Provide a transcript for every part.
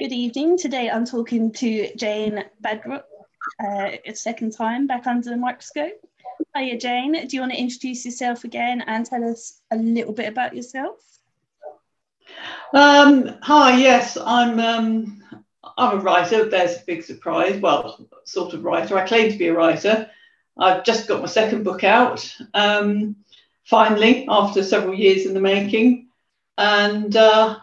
Good evening. Today I'm talking to Jane Badrock, uh, second time back under the microscope. Hiya, Jane. Do you want to introduce yourself again and tell us a little bit about yourself? Um, hi, yes, I'm um, I'm a writer. There's a big surprise. Well, sort of writer. I claim to be a writer. I've just got my second book out, um, finally, after several years in the making. And uh,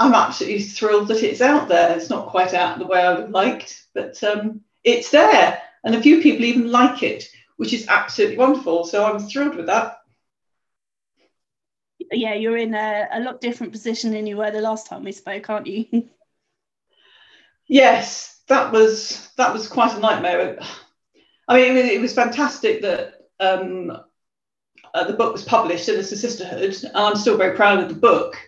I'm absolutely thrilled that it's out there. It's not quite out the way I would have liked, but um, it's there. And a few people even like it, which is absolutely wonderful. So I'm thrilled with that. Yeah, you're in a, a lot different position than you were the last time we spoke, aren't you? yes, that was that was quite a nightmare. I mean, it was, it was fantastic that um, uh, the book was published Sinister Sisterhood, and I'm still very proud of the book.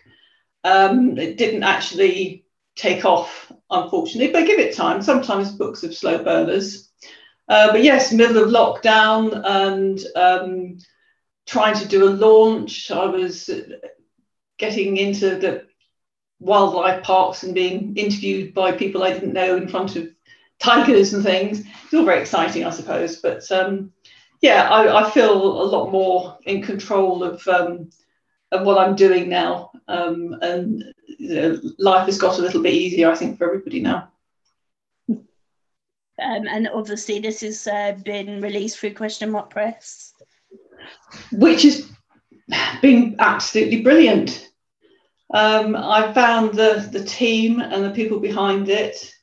Um, it didn't actually take off, unfortunately, but give it time. Sometimes books have slow burners. Uh, but yes, middle of lockdown and um, trying to do a launch. I was getting into the wildlife parks and being interviewed by people I didn't know in front of tigers and things. It's all very exciting, I suppose. But um, yeah, I, I, feel a lot more in control of um, of what I'm doing now, um, and you know, life has got a little bit easier, I think, for everybody now. Um, and obviously, this has uh, been released through Question Mark Press, which has been absolutely brilliant. Um, I found the the team and the people behind it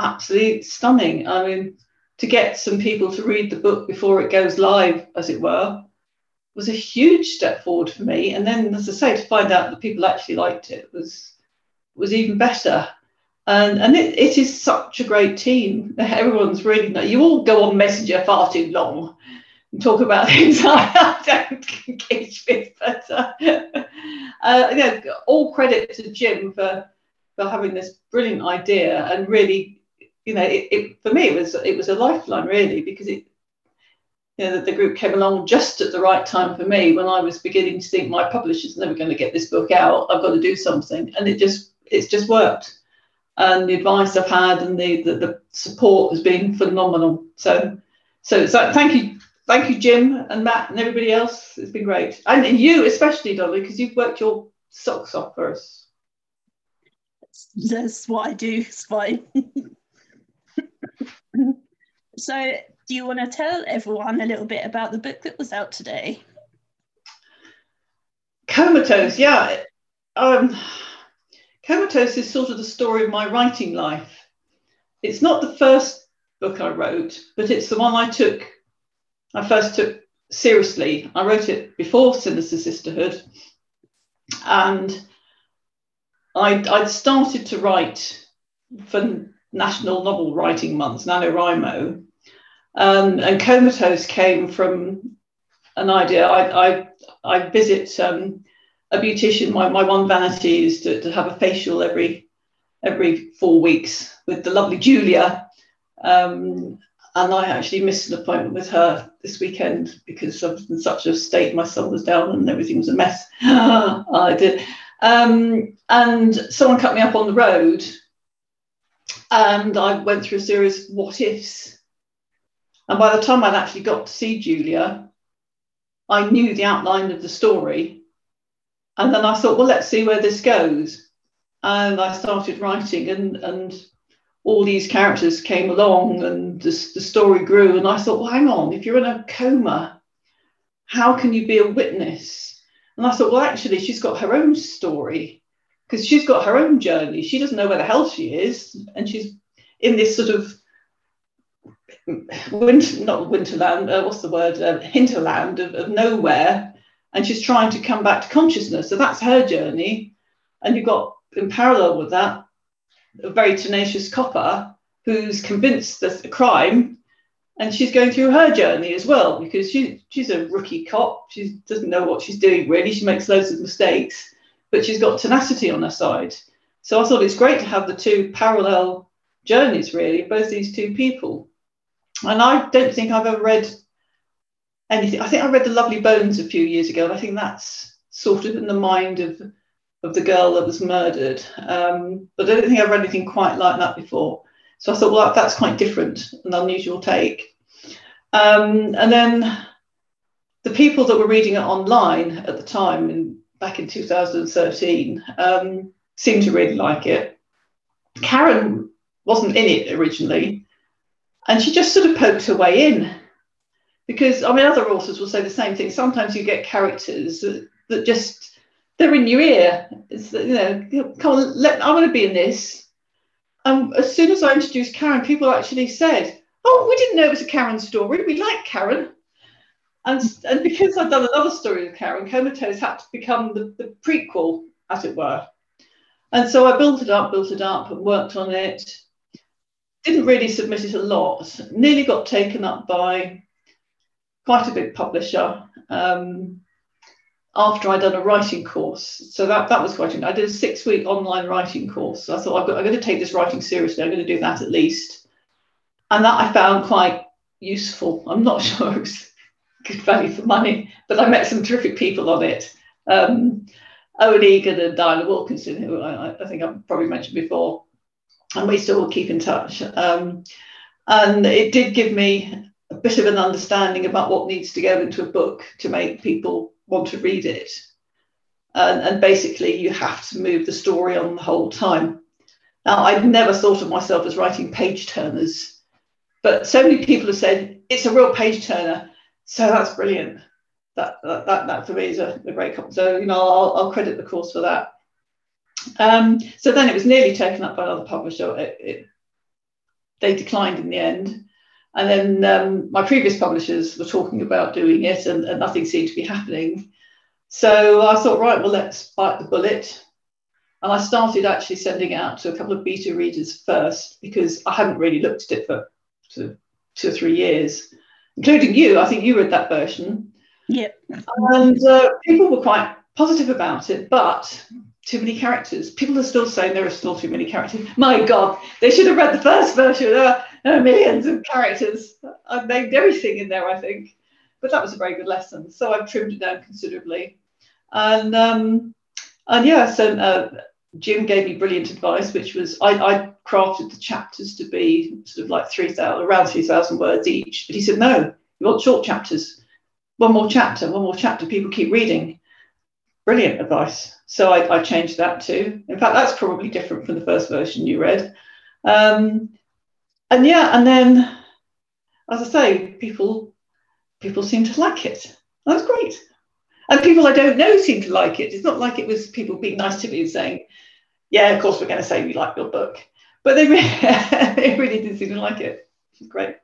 absolutely stunning. I mean, to get some people to read the book before it goes live, as it were, was a huge step forward for me. And then, as I say, to find out that people actually liked it was was even better. And, and it, it is such a great team. Everyone's really you all go on Messenger far too long and talk about things I don't engage with. But uh, you all credit to Jim for for having this brilliant idea and really you know, it, it, for me it was it was a lifeline really because it you know, the, the group came along just at the right time for me when I was beginning to think my publisher's never going to get this book out. I've got to do something, and it just it's just worked. And the advice I've had and the the, the support has been phenomenal. So so so thank you thank you Jim and Matt and everybody else. It's been great, and, and you especially Dolly because you've worked your socks off for us. That's what I do. It's fine. so, do you want to tell everyone a little bit about the book that was out today? Comatose, yeah. Um, Comatose is sort of the story of my writing life. It's not the first book I wrote, but it's the one I took, I first took seriously. I wrote it before Sinister Sisterhood, and I'd, I'd started to write for National Novel Writing Month, NaNoWriMo. Um, and Comatose came from an idea. I, I, I visit um, a beautician. My, my one vanity is to, to have a facial every every four weeks with the lovely Julia. Um, and I actually missed an appointment with her this weekend because I was in such a state. My son was down and everything was a mess. I did. Um, and someone cut me up on the road and I went through a series of what ifs. And by the time I'd actually got to see Julia, I knew the outline of the story. And then I thought, well, let's see where this goes. And I started writing, and, and all these characters came along, and the, the story grew. And I thought, well, hang on, if you're in a coma, how can you be a witness? And I thought, well, actually, she's got her own story because she's got her own journey. She doesn't know where the hell she is, and she's in this sort of winter, not winterland. Uh, what's the word? Uh, hinterland of, of nowhere, and she's trying to come back to consciousness. So that's her journey, and you've got in parallel with that a very tenacious copper who's convinced there's a crime and she's going through her journey as well because she, she's a rookie cop she doesn't know what she's doing really she makes loads of mistakes but she's got tenacity on her side. So I thought it's great to have the two parallel journeys, really, both these two people. And I don't think I've ever read anything. I think I read The Lovely Bones a few years ago, and I think that's sort of in the mind of of the girl that was murdered. Um, but I don't think I've read anything quite like that before. So I thought, well, that's quite different, an unusual take. Um, and then the people that were reading it online at the time, in, back in 2013, um, seemed to really like it. Karen wasn't in it originally, and she just sort of poked her way in. Because, I mean, other authors will say the same thing. Sometimes you get characters that, that just they're in your ear. It's, you know, come on, let, I want to be in this. And as soon as I introduced Karen, people actually said, "Oh, we didn't know it was a Karen story. We like Karen." And, and because I'd done another story with Karen, Comatose had to become the, the prequel, as it were. And so I built it up, built it up, and worked on it. Didn't really submit it a lot. Nearly got taken up by quite a big publisher. Um, after I'd done a writing course. So that, that was quite interesting. I did a six week online writing course. So I thought, got, I'm going to take this writing seriously. I'm going to do that at least. And that I found quite useful. I'm not sure it was good value for money, but I met some terrific people on it. Um, Owen Egan and Diana Wilkinson, who I, I, think I've probably mentioned before, and we still keep in touch. Um, and it did give me a bit of an understanding about what needs to go into a book to make people want to read it. And, and basically, you have to move the story on the whole time. Now, I'd never thought of myself as writing page turners, but so many people have said it's a real page turner. So that's brilliant. That, that, that, that for me is a, a great. So, you know, I'll, I'll credit the course for that. Um, so then it was nearly taken up by another publisher. It, it, they declined in the end. And then um, my previous publishers were talking about doing it, and, and, nothing seemed to be happening. So I thought, right, well, let's bite the bullet. And I started actually sending out to a couple of beta readers first because I hadn't really looked at it for two, two or three years, including you. I think you read that version. Yep. And uh, people were quite positive about it, but too many characters. People are still saying there are still too many characters. My God, they should have read the first version. There are millions of characters. I've named everything in there, I think. But that was a very good lesson. So I've trimmed it down considerably. And um, and yeah, so uh, Jim gave me brilliant advice, which was I, I crafted the chapters to be sort of like 3,000, around 3,000 words each. But he said, no, you want short chapters. One more chapter, one more chapter. People keep reading. Brilliant advice. So I, I, changed that too. In fact, that's probably different from the first version you read. Um, and yeah, and then, as I say, people people seem to like it. That's great. And people I don't know seem to like it. It's not like it was people being nice to me and saying, "Yeah, of course we're going to say we like your book," but they really, they really did seem to like it. It's great.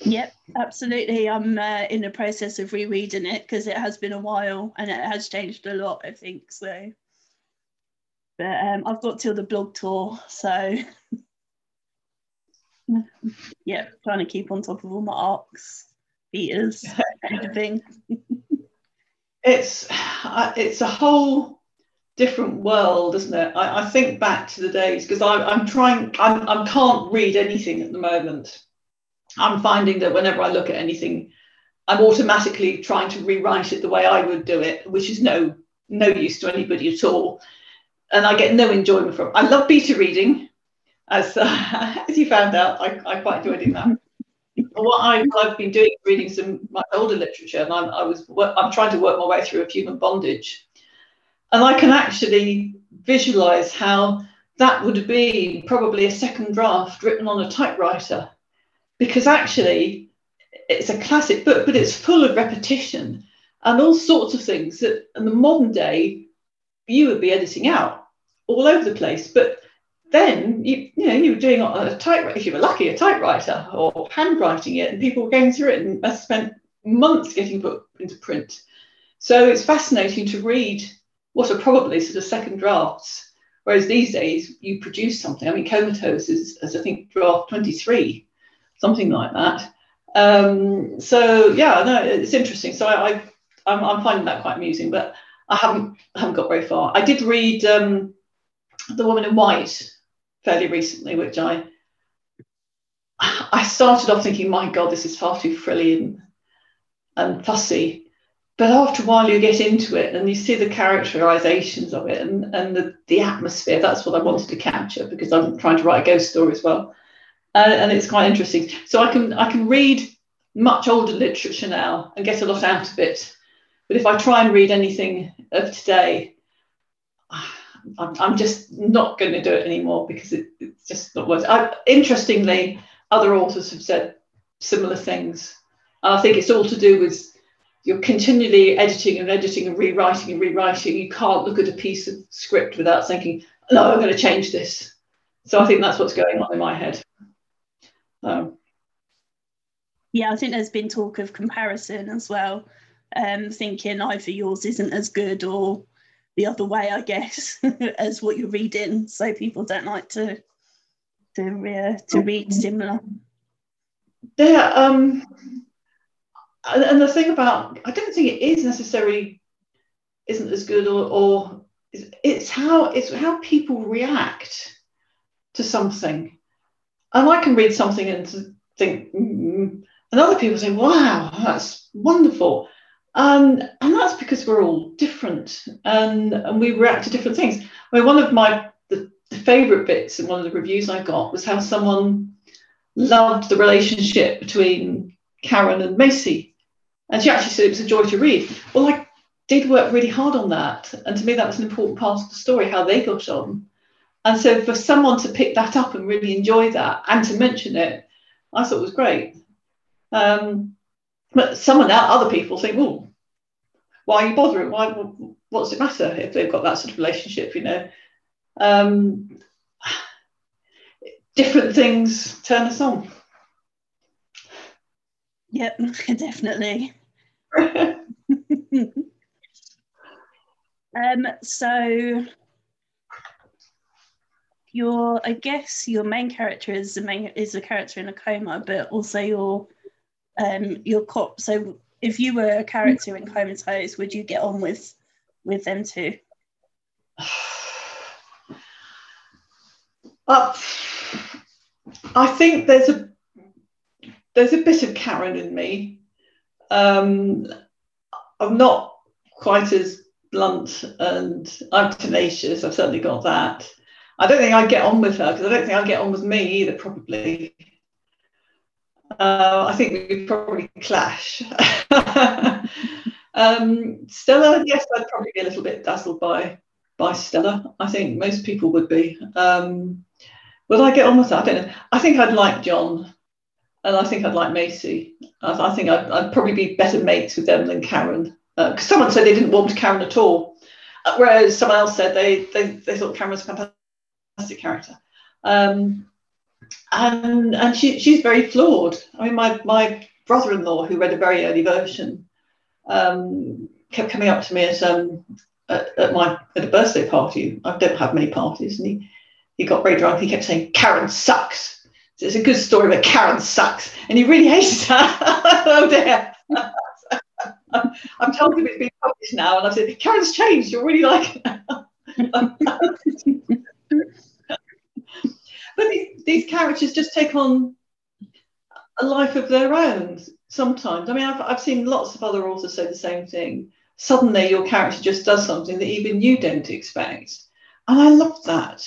Yep, absolutely. I'm uh, in the process of rereading it because it has been a while and it has changed a lot, I think. So, but um, I've got till the blog tour, so yeah, trying to keep on top of all my arcs, betas, everything. it's uh, it's a whole different world, isn't it? I, I think back to the days because I'm trying. I'm, I can't read anything at the moment I'm finding that whenever I look at anything, I'm automatically trying to rewrite it the way I would do it, which is no no use to anybody at all. And I get no enjoyment from. It. I love beta reading, as uh, as you found out. I, I quite enjoy doing that. what I, have been doing is reading some much older literature, and I'm, I was I'm trying to work my way through Of Human Bondage, and I can actually visualize how that would be probably a second draft written on a typewriter because actually it's a classic book, but it's full of repetition and all sorts of things that in the modern day you would be editing out all over the place. But then you, you know you were doing a typewriter if you were lucky a typewriter or handwriting it and people were going through it and must spent months getting put into print. So it's fascinating to read what are probably sort of second drafts whereas these days you produce something. I mean comatose is, is i think draft 23 something like that. Um, so yeah, no, it's interesting. So I, I I'm, I'm, finding that quite amusing, but I haven't haven't got very far. I did read um, The Woman in White fairly recently, which I I started off thinking, my God, this is far too frilly and, and fussy. but after a while you get into it and you see the characterizations of it and, and the, the atmosphere that's what i wanted to capture because i'm trying to write a ghost story as well uh, and it's quite interesting so i can i can read much older literature now and get a lot out of it but if i try and read anything of today i'm, I'm just not going to do it anymore because it, it's just not worth it interestingly other authors have said similar things and i think it's all to do with you're continually editing and editing and rewriting and rewriting. You can't look at a piece of script without thinking, no, I'm going to change this. So I think that's what's going on in my head. Um, yeah, I think there's been talk of comparison as well, um, thinking either yours isn't as good or the other way, I guess, as what you're reading. So people don't like to to uh, to read similar. Yeah, um, and the thing about I don't think it is necessarily isn't as good or, or it's how it's how people react to something. And I can read something and think, mm, and other people say, "Wow, that's wonderful," and and that's because we're all different and and we react to different things. I mean, one of my the, the favorite bits in one of the reviews I got was how someone loved the relationship between Karen and Macy and she actually said it was a joy to read. Well, I did work really hard on that. And to me, that was an important part of the story, how they got on. And so for someone to pick that up and really enjoy that and to mention it, I thought was great. Um, but someone else, other people think, well, why are you bothering? Why, what's it matter if they've got that sort of relationship, you know? Um, different things turn us on. Yep, definitely. um, so your I guess your main character is the main is a character in a coma, but also your um your cop. So if you were a character in Comatose, would you get on with with them too? Uh, I think there's a there's a bit of Karen in me. Um, I'm not quite as blunt and I'm tenacious. I've certainly got that. I don't think I'd get on with her because I don't think I'd get on with me either, probably. Uh, I think we'd probably clash. um, Stella, yes, I'd probably be a little bit dazzled by by Stella. I think most people would be. Um, would I get on with that? I don't know. I think I'd like John and I think I'd like Macy. I, I think I'd, I'd, probably be better mates with them than Karen. Because uh, someone said they didn't want Karen at all, uh, whereas someone else said they, they, they thought Karen was a fantastic character. Um, and and she, she's very flawed. I mean, my, my brother in law, who read a very early version, um, kept coming up to me at, um, at, at, my at a birthday party. I don't have many parties. And he, he got very drunk. He kept saying, Karen sucks it's a good story, but Karen sucks, and he really hates her. oh dear. I'm told him it's been published now, and I said, Karen's changed. You're really like. but these, these characters just take on a life of their own sometimes. I mean, I've, I've seen lots of other authors say the same thing. Suddenly, your character just does something that even you don't expect. And I love that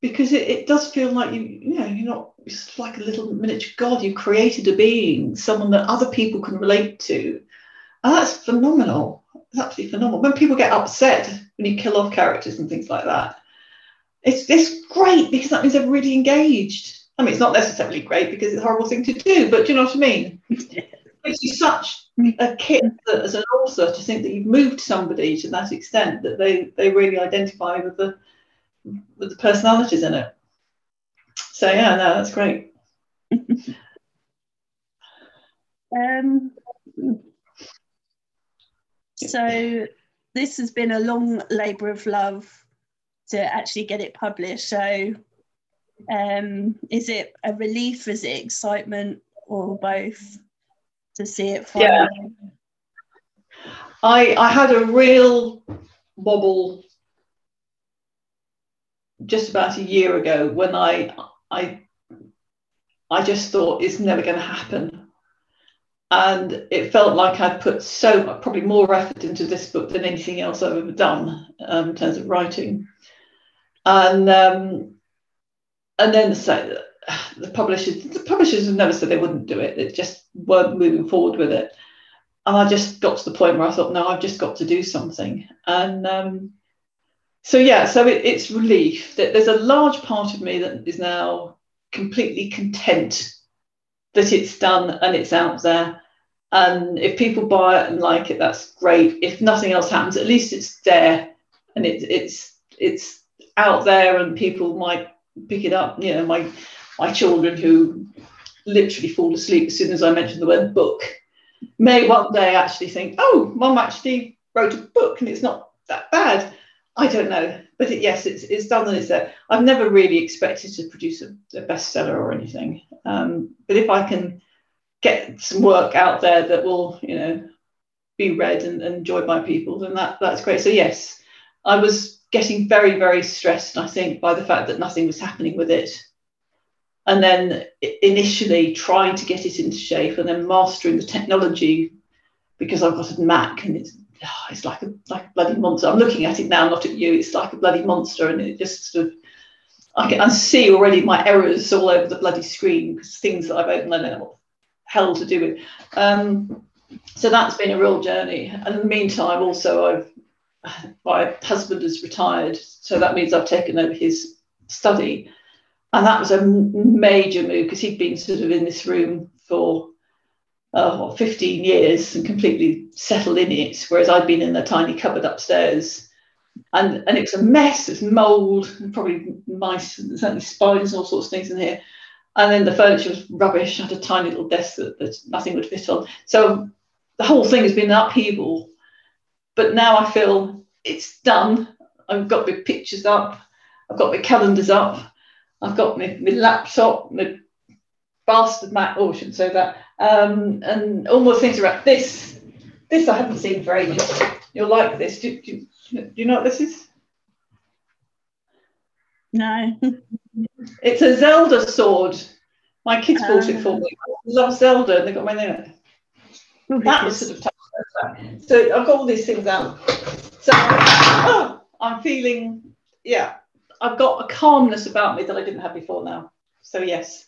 because it, it does feel like you, you know, you're not it's like a little miniature god. You've created a being, someone that other people can relate to. And that's phenomenal. It's absolutely phenomenal. When people get upset when you kill off characters and things like that, it's it's great because that means they're really engaged. I mean, it's not necessarily great because it's a horrible thing to do, but do you know what I mean? It's you such a kit as an author to think that you've moved somebody to that extent that they, they really identify with the with the personalities in it. So yeah, no, that's great. um, so this has been a long labour of love to actually get it published. So um, is it a relief? Is it excitement, or both? To see it finally? Yeah. I I had a real wobble just about a year ago when I I I just thought it's never going to happen. and it felt like I'd put so probably more effort into this book than anything else I've ever done um, in terms of writing. And um, and then the, the publishers the publishers have never said they wouldn't do it. They just weren't moving forward with it. And I just got to the point where I thought, no, I've just got to do something. And um, so yeah, so it, it's relief that there's a large part of me that is now completely content that it's done and it's out there. And if people buy it and like it, that's great. If nothing else happens, at least it's there and it, it's it's out there and people might pick it up. You know, my my children who literally fall asleep as soon as I mention the word book may one day actually think, oh, mum actually wrote a book and it's not that bad. I don't know, but it, yes, it's, it's done and it's there. I've never really expected to produce a, a bestseller or anything, um, but if I can get some work out there that will, you know, be read and, and enjoyed by people, then that that's great. So yes, I was getting very very stressed. I think by the fact that nothing was happening with it, and then initially trying to get it into shape, and then mastering the technology because I've got a Mac and it's oh, it's like a like a bloody monster. I'm looking at it now, not at you. It's like a bloody monster, and it just sort of I can I see already my errors all over the bloody screen because things that I've opened I don't know what hell to do with. Um, so that's been a real journey. And in the meantime, also I've my husband has retired, so that means I've taken over his study, and that was a major move because he'd been sort of in this room for uh, 15 years and completely settled in it, whereas I'd been in a tiny cupboard upstairs. And, and it was a mess, there's mold, and probably mice, and certainly spiders and all sorts of things in here. And then the furniture was rubbish. I had a tiny little desk that, that nothing would fit on. So the whole thing has been an upheaval. But now I feel it's done. I've got my pictures up, I've got my calendars up, I've got my, my laptop, my bastard Mac, oh, I shouldn't say that, um, and all more things around this. This I haven't seen for ages. You'll like this. Do, do, do you know what this is? No. it's a Zelda sword. My kids bought it for me. I love Zelda, and they got my name it. Oh, that was sort of tough. So I've got all these things out. So oh, I'm feeling, yeah, I've got a calmness about me that I didn't have before now. So yes.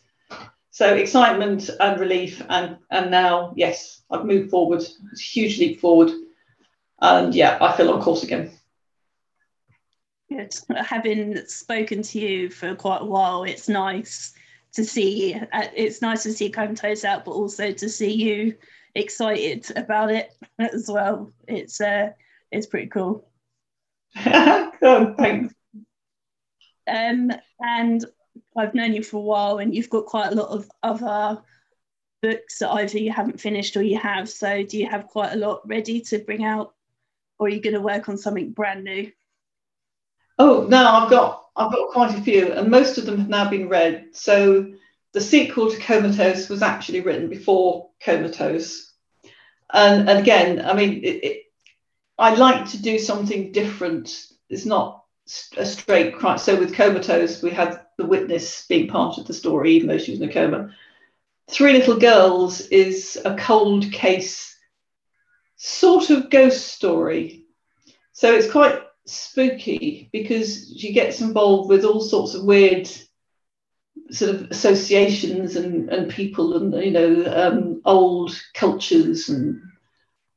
So excitement and relief, and and now yes, I've moved forward. It's a huge leap forward, and yeah, I feel on course again. Good. Having spoken to you for quite a while, it's nice to see. Uh, it's nice to see Comatose out, but also to see you excited about it as well. It's uh, it's pretty cool. oh, thanks. Um, and I've known you for a while, and you've got quite a lot of other books that either you haven't finished or you have. So, do you have quite a lot ready to bring out, or are you going to work on something brand new? Oh no, I've got I've got quite a few, and most of them have now been read. So the sequel to Comatose was actually written before Comatose, and, and again, I mean, it, it, I like to do something different. It's not a straight crime. So with Comatose, we had the witness being part of the story, even though she was in a coma. Three Little Girls is a cold case, sort of ghost story. So it's quite spooky because she gets involved with all sorts of weird sort of associations and, and people and you know um, old cultures and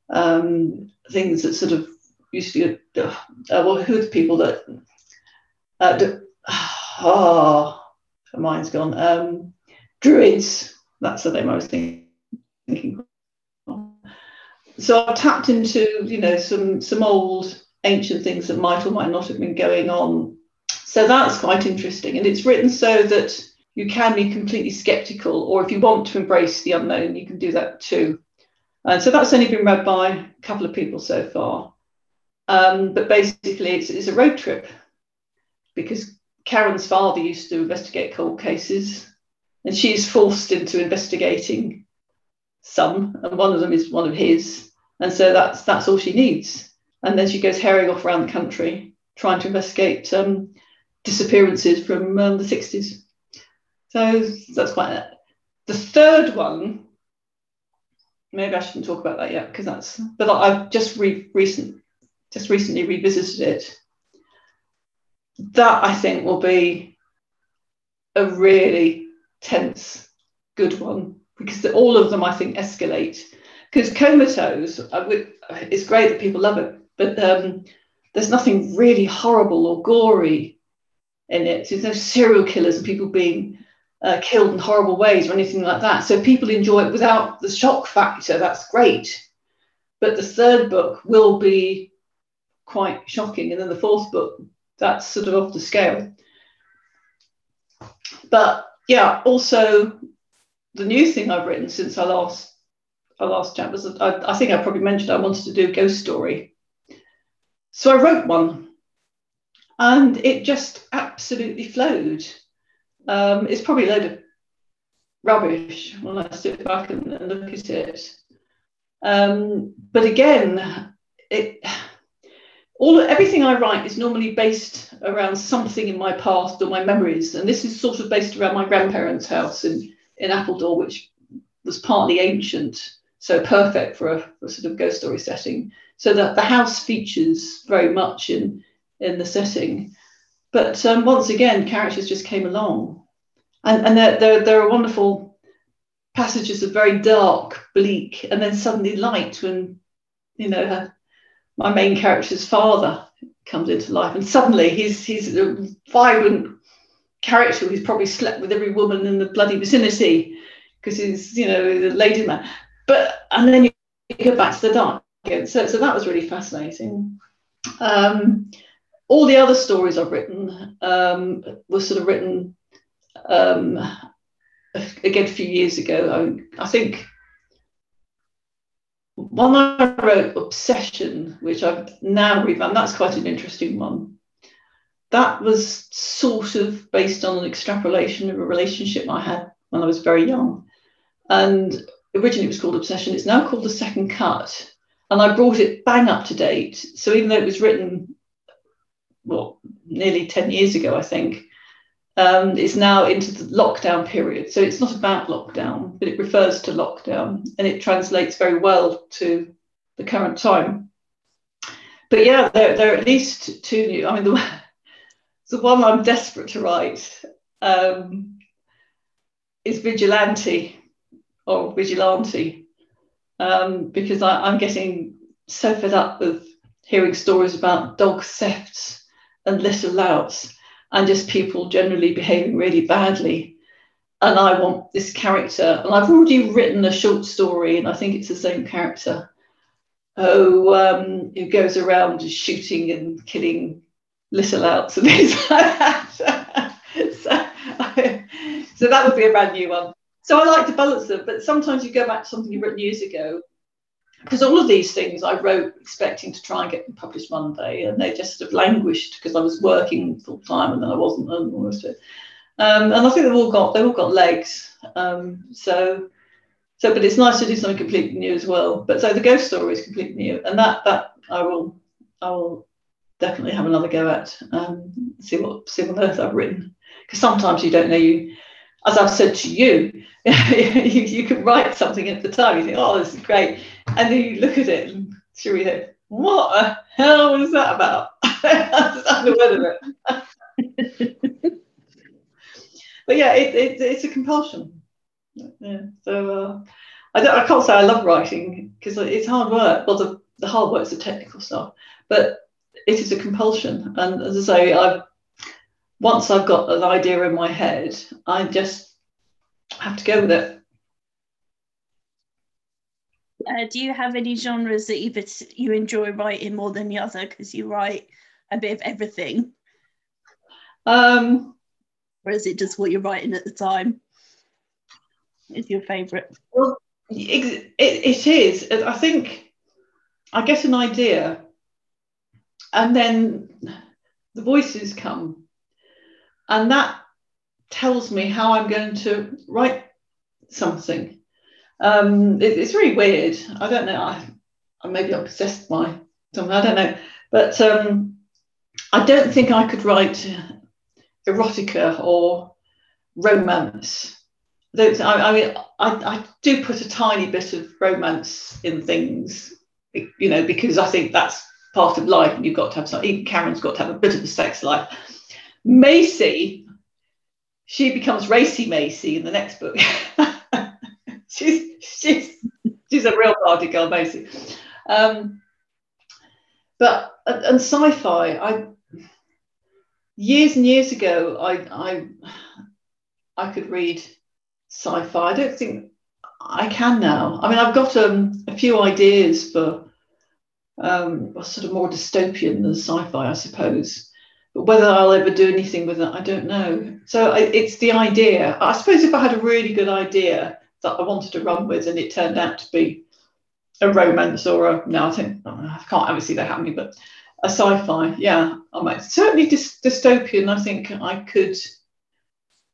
um, things that sort of used to be uh, well who are the people that uh, do, oh her mind's gone. Um, druids. That's the name I was thinking so I've tapped into you know some some old ancient things that might or might not have been going on. So that's quite interesting. And it's written so that you can be completely skeptical, or if you want to embrace the unknown, you can do that too. And so that's only been read by a couple of people so far. Um, but basically, it's, it's a road trip because Karen's father used to investigate cold cases, and she's forced into investigating some, and one of them is one of his. And so that's that's all she needs. And then she goes herring off around the country trying to investigate um, disappearances from um, the 60s. So that's quite. it. The third one maybe I shouldn't talk about that yet because that's. But I've just re- recent, just recently revisited it. That I think will be a really tense, good one because all of them I think escalate. Because comatose, it's great that people love it, but um, there's nothing really horrible or gory in it. There's no serial killers and people being uh, killed in horrible ways or anything like that. So people enjoy it without the shock factor. That's great. But the third book will be quite shocking, and then the fourth book that's sort of off the scale. But yeah, also the new thing I've written since I last our last chat was I, I think I probably mentioned I wanted to do a ghost story. So I wrote one, and it just absolutely flowed. Um, it's probably a load of rubbish when I sit back and, and look at it. Um, but again, it all everything I write is normally based around something in my past or my memories, and this is sort of based around my grandparents' house in in Appledore, which was partly ancient, so perfect for a, a sort of ghost story setting. So that the house features very much in in the setting. But um, once again, characters just came along. And, and there, there, there are wonderful passages of very dark, bleak, and then suddenly light when, you know, her, my main character's father comes into life. And suddenly he's, he's a vibrant character who's probably slept with every woman in the bloody vicinity because he's, you know, a lady man. But, and then you go back to the dark again. So, so that was really fascinating. Um, all the other stories I've written um, were sort of written um, again a few years ago. I, I think one I wrote, Obsession, which I've now revamped, that's quite an interesting one. That was sort of based on an extrapolation of a relationship I had when I was very young. And originally it was called Obsession. It's now called The Second Cut. And I brought it bang up to date. So even though it was written well, nearly 10 years ago, I think, um, is now into the lockdown period. So it's not about lockdown, but it refers to lockdown and it translates very well to the current time. But yeah, there, there are at least two new. I mean, the, the one I'm desperate to write um, is Vigilante or Vigilante, um, because I, I'm getting so fed up with hearing stories about dog thefts and little louts and just people generally behaving really badly. And I want this character, and I've already written a short story, and I think it's the same character who, um, who goes around shooting and killing little outs and things like that. so, so that would be a brand new one. So I like to balance them, but sometimes you go back to something you've written years ago because all of these things I wrote expecting to try and get them published one day, and they just sort of languished because I was working full time and then I wasn't, and all of it. Um, and I think they've all got they've all got legs. Um, so, so, but it's nice to do something completely new as well. But so the ghost story is completely new, and that that I will I will definitely have another go at. Um, see what see what on earth I've written because sometimes you don't know you as I've said to you, you, you can write something at the time, you think, oh, this is great. And then you look at it and you think, what the hell was that about? I'm the it. but yeah, it, it, it's a compulsion. Yeah. So uh, I, don't, I can't say I love writing because it's hard work. Well, the, the hard work is the technical stuff, but it is a compulsion. And as I say, I've once I've got an idea in my head, I just have to go with it. Uh, do you have any genres that you you enjoy writing more than the other because you write a bit of everything? Um, or is it just what you're writing at the time? Is your favourite? Well, it, it, it is. I think I get an idea, and then the voices come and that tells me how I'm going to write something. Um, it, it's really weird. I don't know. I, maybe I'm possessed by something. I don't know. But um, I don't think I could write erotica or romance I, I mean, I, I do put a tiny bit of romance in things, you know, because I think that's part of life, and you've got to have some. Even Karen's got to have a bit of a sex life. Macy, she becomes Racy Macy in the next book. she's she's she's a real party girl, basically. Um, but and sci-fi, I years and years ago, I I I could read sci-fi. I don't think I can now. I mean, I've got um, a few ideas for um, sort of more dystopian than sci-fi, I suppose. But whether I'll ever do anything with it, I don't know. So I, it's the idea. I suppose if I had a really good idea that I wanted to run with, and it turned out to be a romance or a no, I think I can't ever see that happening, but a sci-fi, yeah, I might certainly dy- dystopian. I think I could,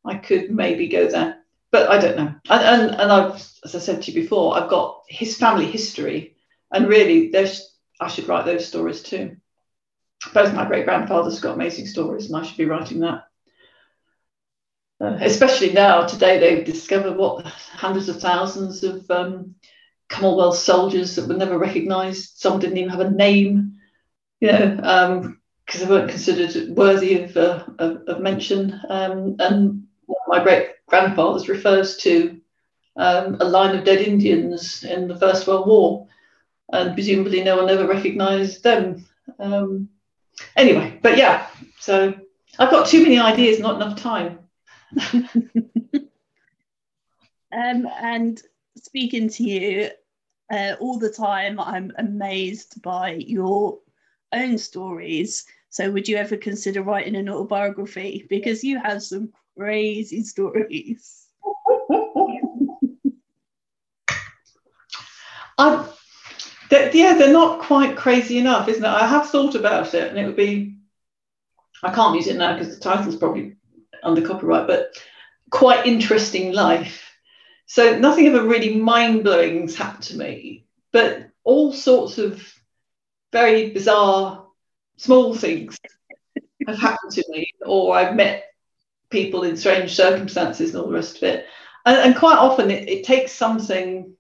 I could maybe go there, but I don't know. And and, and I've, as I said to you before, I've got his family history, and really, there's I should write those stories too. Both my great grandfathers got amazing stories, and I should be writing that. Uh, especially now, today, they've discovered what hundreds of thousands of um, Commonwealth soldiers that were never recognised. Some didn't even have a name, you know, because um, they weren't considered worthy of, uh, of, of, mention. Um, and my great grandfather's refers to um, a line of dead Indians in the First World War, and presumably no one ever recognised them. Um, anyway, but yeah, so I've got too many ideas, not enough time. um, and speaking to you uh, all the time, I'm amazed by your own stories. So, would you ever consider writing an autobiography? Because you have some crazy stories. I, yeah, they're not quite crazy enough, isn't it? I have thought about it, and it would be. I can't use it now because the title's probably under copyright, but quite interesting life. So nothing a really mind blowing has happened to me, but all sorts of very bizarre small things have happened to me, or I've met people in strange circumstances and all the rest of it. And, and quite often it, it, takes something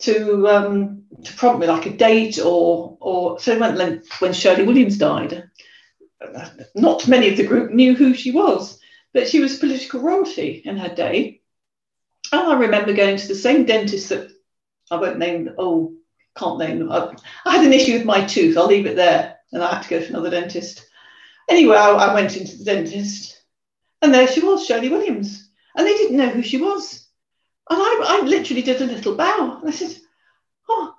to um, to prompt me, like a date or or so when when Shirley Williams died, not many of the group knew who she was, but she was political royalty in her day. And I remember going to the same dentist that I won't name, oh, can't name. I, I had an issue with my tooth, I'll leave it there, and I had to go to another dentist. Anyway, I, I went into the dentist, and there she was, Shirley Williams. And they didn't know who she was. And I, I literally did a little bow. And I said, Oh,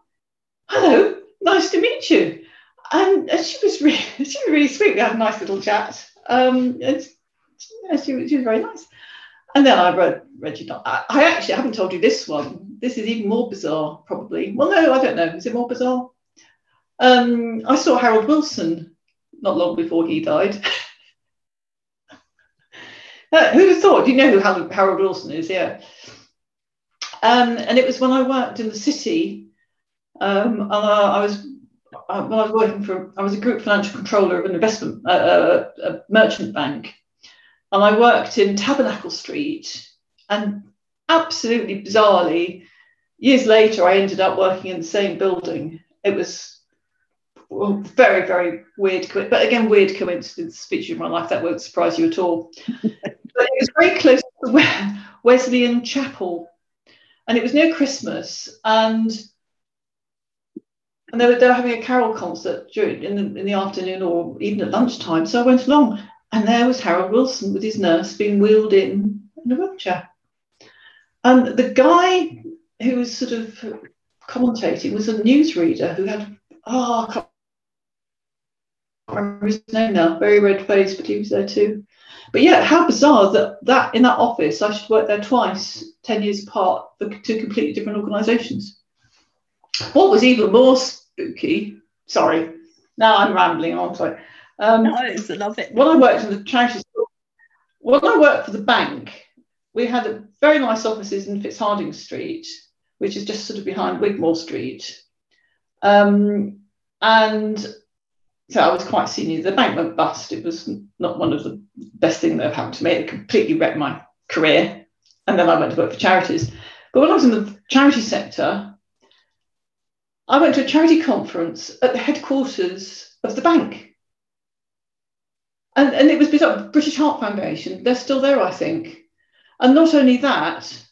hello, nice to meet you. And, and she was really, she was really sweet. We had a nice little chat. Um, and yeah, she, she was very nice. And then I read Reggie. I, I actually haven't told you this one. This is even more bizarre, probably. Well, no, I don't know. Is it more bizarre? Um, I saw Harold Wilson not long before he died. uh, who thought? Do you know who Harold Wilson is? Yeah. Um, and it was when I worked in the city. Um, and I, I was uh, when I was working for, I was a group financial controller of an investment, uh, uh a merchant bank, and I worked in Tabernacle Street. And absolutely bizarrely, years later, I ended up working in the same building. It was well, very, very weird, but again, weird coincidence feature in my life. That won't surprise you at all. but it was very close to Wesleyan Chapel, and it was near Christmas, and and they were, they were having a carol concert during in the in the afternoon or even at lunchtime. So I went along, and there was Harold Wilson with his nurse being wheeled in in a wheelchair. And the guy who was sort of commentating was a newsreader who had, oh, I can't remember his name now, very red face, but he was there too. But yeah, how bizarre that, that in that office, I should work there twice, 10 years apart, for two completely different organisations. What was even more spooky, sorry, now I'm rambling on, sorry um, no, I love it. When I worked in the charity school, when I worked for the bank, we had a very nice offices in Fitzhardinge Street, which is just sort of behind Wigmore Street. Um, and so I was quite senior. The bank went bust. It was not one of the best things that have happened to me. It completely wrecked my career. and then I went to work for charities. But when I was in the charity sector, I went to a charity conference at the headquarters of the bank. And, and it was British Heart Foundation. They're still there, I think. And not only that,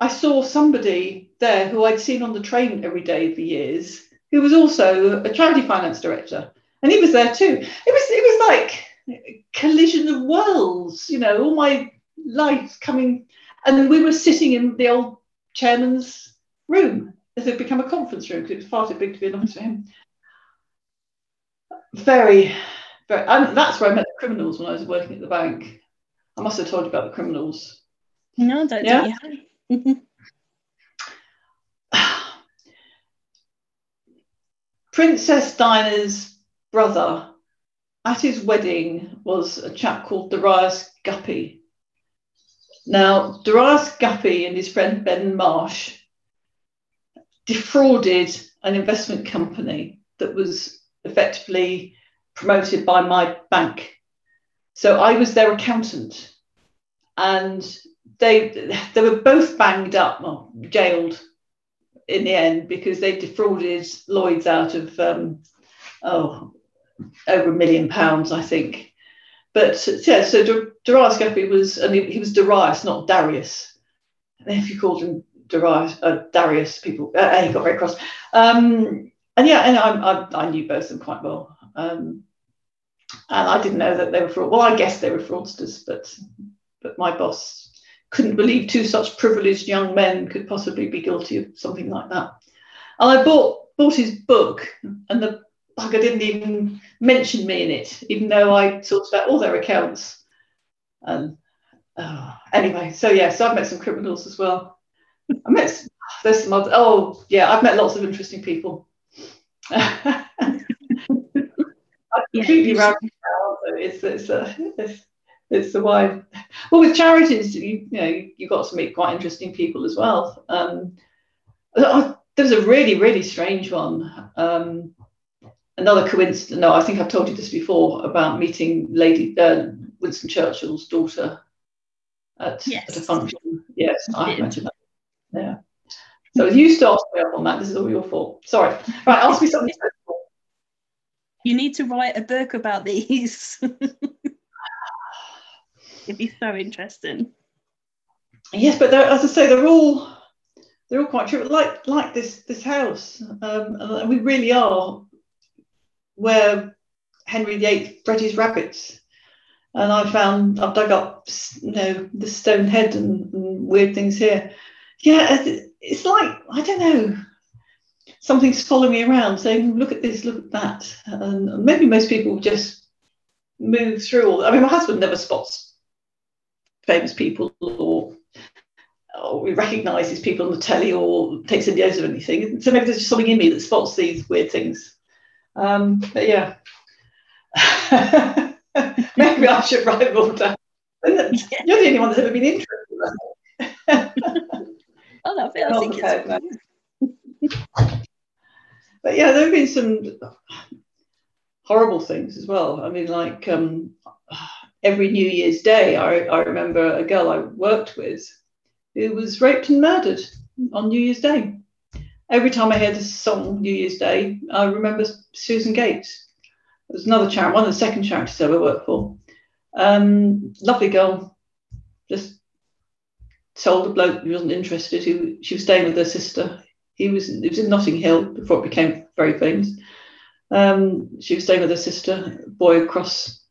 I saw somebody there who I'd seen on the train every day for years, who was also a charity finance director. And he was there too. It was it was like collision of worlds, you know, all my life coming and we were sitting in the old chairman's room as it become a conference room because it was far too big to be an office for him. Very, very, and that's where I met the criminals when I was working at the bank. I must have told you about the criminals. No, don't yeah? you Princess Diana's brother at his wedding was a chap called Darius Guppy. Now, Darius Guppy and his friend Ben Marsh defrauded an investment company that was effectively promoted by my bank. So I was their accountant, and they they were both banged up, well, jailed in the end because they defrauded Lloyd's out of um, oh over a million pounds, I think. But yeah, so Darius Guppy was, and he, he was Darius, not Darius. If you called him Darius, uh, Darius, people, uh, he got very cross. Um, and yeah, and I, I, I, knew both of them quite well. Um, and I didn't know that they were fraud. Well, I guess they were fraudsters, but but my boss couldn't believe two such privileged young men could possibly be guilty of something like that. And I bought bought his book, and the bugger didn't even mention me in it, even though I talked about all their accounts. And oh, anyway, so yeah, so I've met some criminals as well. I met there's some other, oh yeah, I've met lots of interesting people. completely yeah, it's it's a it's, it's the wide. Well, with charities, you, you know, you, you got to meet quite interesting people as well. Um, was a really really strange one. Um, another coincidence. No, I think I've told you this before about meeting Lady uh, Winston Churchill's daughter at, yes. at a function. Yes, I mentioned that. Yeah. So you start me up on that. This is all your fault. Sorry. Right, ask me something. You need to write a book about these. It'd be so interesting. Yes, but as I say, they're all they're all quite true. Like like this this house, um, we really are where Henry VIII bred his rabbits. And I found I've dug up, you know, the stone head and, and weird things here. Yeah, it's like I don't know, something's following me around, saying, "Look at this, look at that." And maybe most people just move through all. I mean, my husband never spots famous people or or we recognise people on the telly or takes videos of anything. So maybe there's just something in me that spots these weird things. Um, but yeah, maybe I should write all down. You're the only one that's ever been interested. oh, no, I think it's but yeah, there have been some horrible things as well. I mean, like um, every New Year's Day, I, I remember a girl I worked with who was raped and murdered on New Year's Day every time I hear this song New Year's Day, I remember Susan Gates. It was another charity, one of the second charities I ever worked for. Um, lovely girl, just told a bloke who wasn't interested who she was staying with her sister. He was it was in Notting Hill before it became very famous. Um, she was staying with her sister. Boy across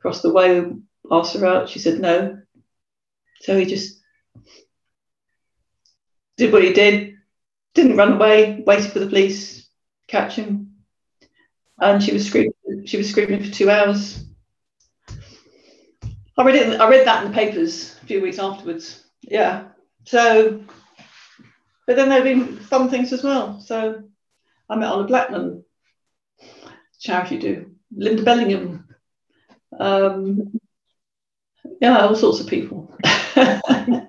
across the way asked her out. She said no. So he just did what he did, didn't run away, waited for the police, catch him. And she was screaming, she was screaming for two hours. I read it, I read that in the papers a few weeks afterwards. Yeah. So but then there have been fun things as well. So I met Honor Blackman, charity do, Linda Bellingham, um, yeah, all sorts of people. yeah,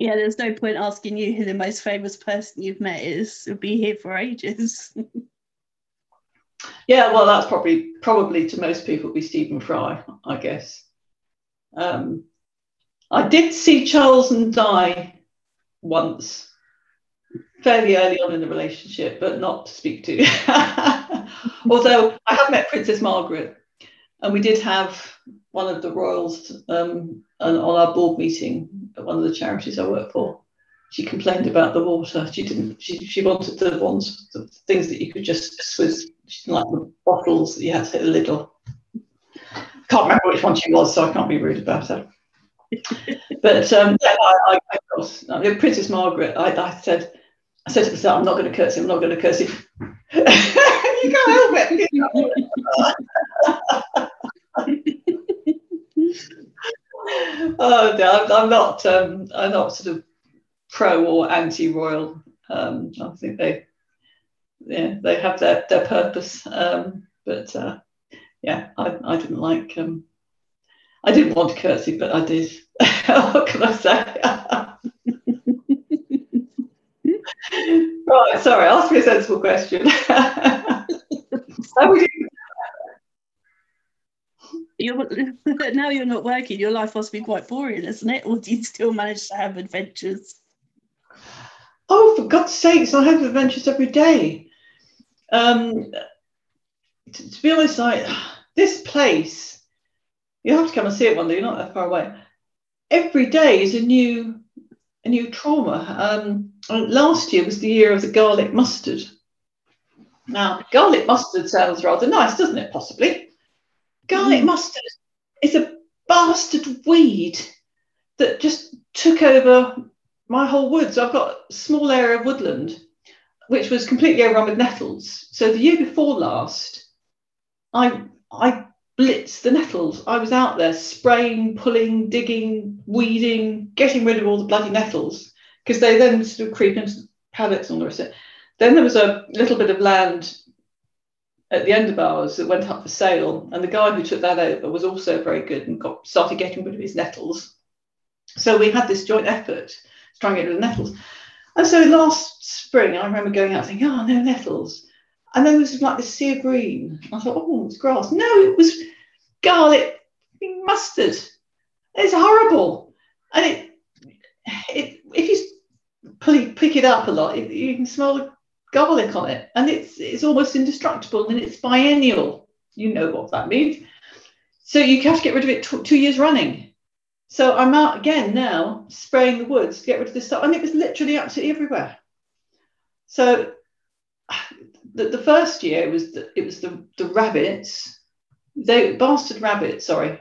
there's no point asking you who the most famous person you've met is. We'll be here for ages. yeah, well, that's probably probably to most people be Stephen Fry, I guess. Um, I did see Charles and Di once, fairly early on in the relationship, but not to speak to. Although I have met Princess Margaret, and we did have one of the royals um, on our board meeting at one of the charities I work for. She complained about the water. She didn't. She, she wanted the ones, the things that you could just swizz. She didn't like the bottles that you had to hit lid on. Can't remember which one she was, so I can't be rude about her. but um, yeah, I, I, of course, Princess Margaret. I, I said, I said to myself, I'm not going to curtsy. I'm not going to curtsy. you can't help it. oh no, I'm, I'm not. Um, I'm not sort of pro or anti-royal. Um, I think they, yeah, they have their their purpose. Um, but uh, yeah, I, I didn't like. Um, I didn't want to curtsy, but I did. What can I say? right, sorry. Ask me a sensible question. you're now you're not working. Your life must be quite boring, isn't it? Or do you still manage to have adventures? Oh, for God's sakes! I have adventures every day. Um, to, to be honest, like this place, you have to come and see it one day. You're not that far away. Every day is a new, a new trauma. Um, last year was the year of the garlic mustard. Now, garlic mustard sounds rather nice, doesn't it? Possibly. Garlic mm. mustard is a bastard weed that just took over my whole woods. I've got a small area of woodland which was completely overrun with nettles. So the year before last, I I blitzed the nettles. I was out there spraying, pulling, digging, weeding, getting rid of all the bloody nettles because they then sort of creep into paddocks and all the rest of it. Then there was a little bit of land at the end of ours that went up for sale, and the guy who took that over was also very good and got started getting rid of his nettles. So we had this joint effort to try and get rid of the nettles. And so last spring, I remember going out saying, oh, no nettles. And then there was like this sea green. I thought, oh, it's grass. No, it was garlic mustard. It's horrible. And it, it if you pick it up a lot, it, you can smell garlic on it, and it's it's almost indestructible, and it's biennial. You know what that means. So you have to get rid of it t- two years running. So I'm out again now spraying the woods to get rid of this stuff, and it was literally absolutely everywhere. So the, the first year it was the, it was the, the rabbits, they bastard rabbits. Sorry,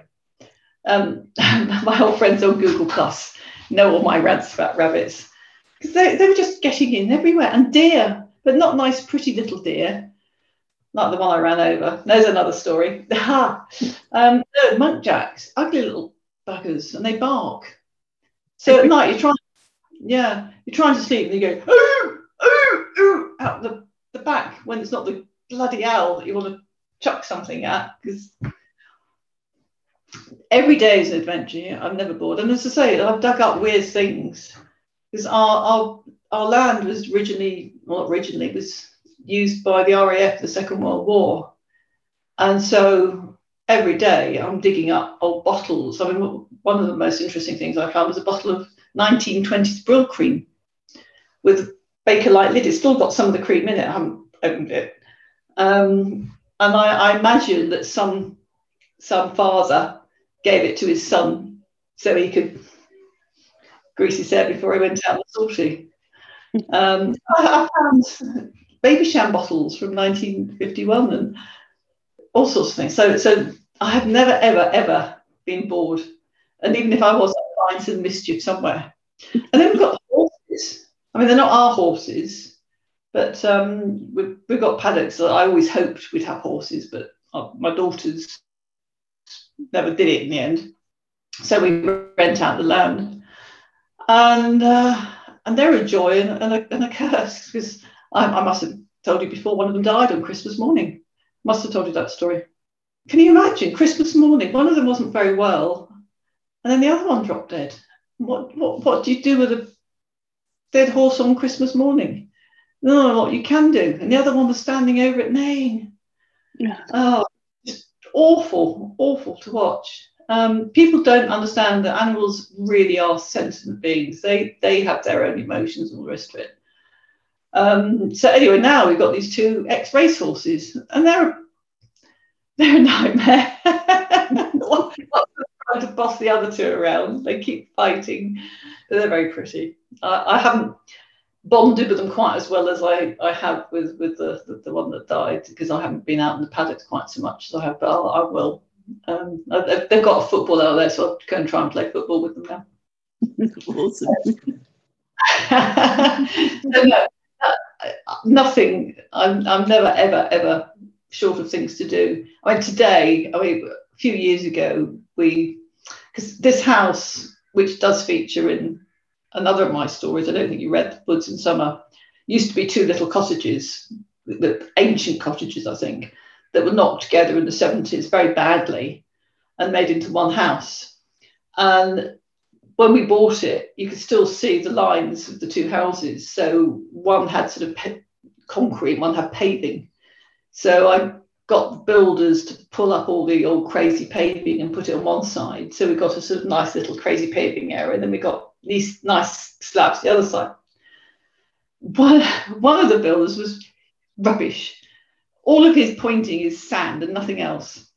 um, my old friends on Google Plus know all my rants about rabbits because they, they were just getting in everywhere, and deer but not nice, pretty little deer, like the one I ran over. There's another story. um, no, muntjacs, ugly little buggers, and they bark. So at night you're trying, yeah, you're trying to sleep, and you go ooh, ooh, ooh, out the, the back when it's not the bloody owl that you want to chuck something at because every day is an adventure. I'm never bored. And as I say, I've dug up weird things because our, our our land was originally, well, originally was used by the RAF the Second World War, and so every day I'm digging up old bottles. I mean, one of the most interesting things I found was a bottle of 1920s Brylcreem with Bakelite lid. It's still got some of the cream in it. I haven't opened it. Um, and I, I, imagine that some some father gave it to his son so he could grease his hair before he went out the sortie. Um, I, I found Babycham bottles from 1951 and all sorts of things. So, so I have never, ever, ever been bored. And even if I was, I'd find some mischief somewhere. And then we've got. I mean, they're not our horses, but um, we've, we've got paddocks. I always hoped we'd have horses, but uh, my daughters never did it in the end. So we rent out the land. And uh, and they're a joy and, and, a, and a, curse because I, I, must have told you before one of them died on Christmas morning. Must have told you that story. Can you imagine Christmas morning? One of them wasn't very well, and then the other one dropped dead. What what what do you do with a dead horse on Christmas morning? No, what you can do. And the other one was standing over at neighing. Yeah. Oh, just awful, awful to watch. Um, people don't understand that animals really are sentient beings. They they have their own emotions and all the rest of it. Um, so anyway, now we've got these two ex-race horses, and they're they're a nightmare. one, trying to boss the other two around. They keep fighting. They're very pretty. I, I, haven't bonded with them quite as well as I, I have with with the, the, the one that died because I haven't been out in the paddocks quite so much as I have, but I'll, I will. Um, they've got a football out there, so I'll go and try and play football with them now. awesome. so no, uh, nothing. I'm, I'm never, ever, ever short of things to do. I mean, today, I mean, a few years ago, we, because this house, which does feature in another of my stories, I don't think you read Woods in Summer, used to be two little cottages, the ancient cottages, I think, that were knocked together in the 70s very badly and made into one house. And when we bought it, you could still see the lines of the two houses. So one had sort of pe- concrete, one had paving. So I got the builders to pull up all the old crazy paving and put it on one side. So we got a sort of nice little crazy paving area, and then we got these nice slabs the other side. One, one of the builders was rubbish. All of his pointing is sand and nothing else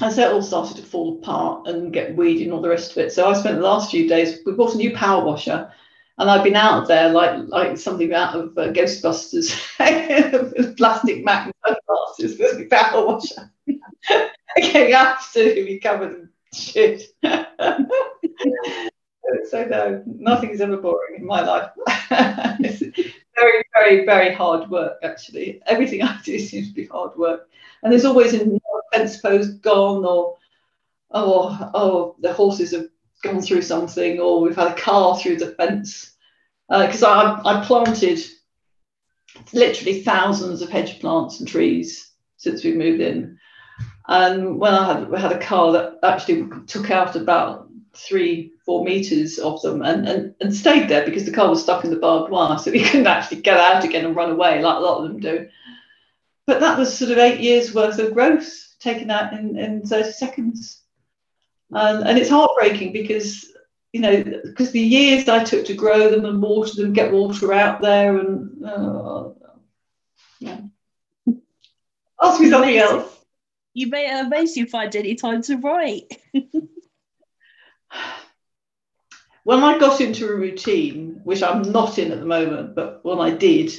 And so it all started to fall apart and get weedy and all the rest of it. So I spent the last few days. We bought a new power washer, and I've been out there like like something out of uh, Ghostbusters, plastic mat glasses with the power washer, getting absolutely covered in shit. so no, nothing's ever boring in my life. it's very, very, very hard work. Actually, everything I do seems to be hard work, and there's always a fence post gone or oh oh the horses have gone through something or we've had a car through the fence. Because uh, I, I planted literally thousands of hedge plants and trees since we moved in. And when I had, had a car that actually took out about three four meters of them and, and, and stayed there because the car was stuck in the barbed wire so we couldn't actually get out again and run away like a lot of them do. But that was sort of eight years worth of growth taken out in, in 30 seconds. And, and it's heartbreaking because, you know, because the years I took to grow them and water them, get water out there, and uh, yeah. Ask me something else. You may makes you find any time to write. when I got into a routine, which I'm not in at the moment, but when I did,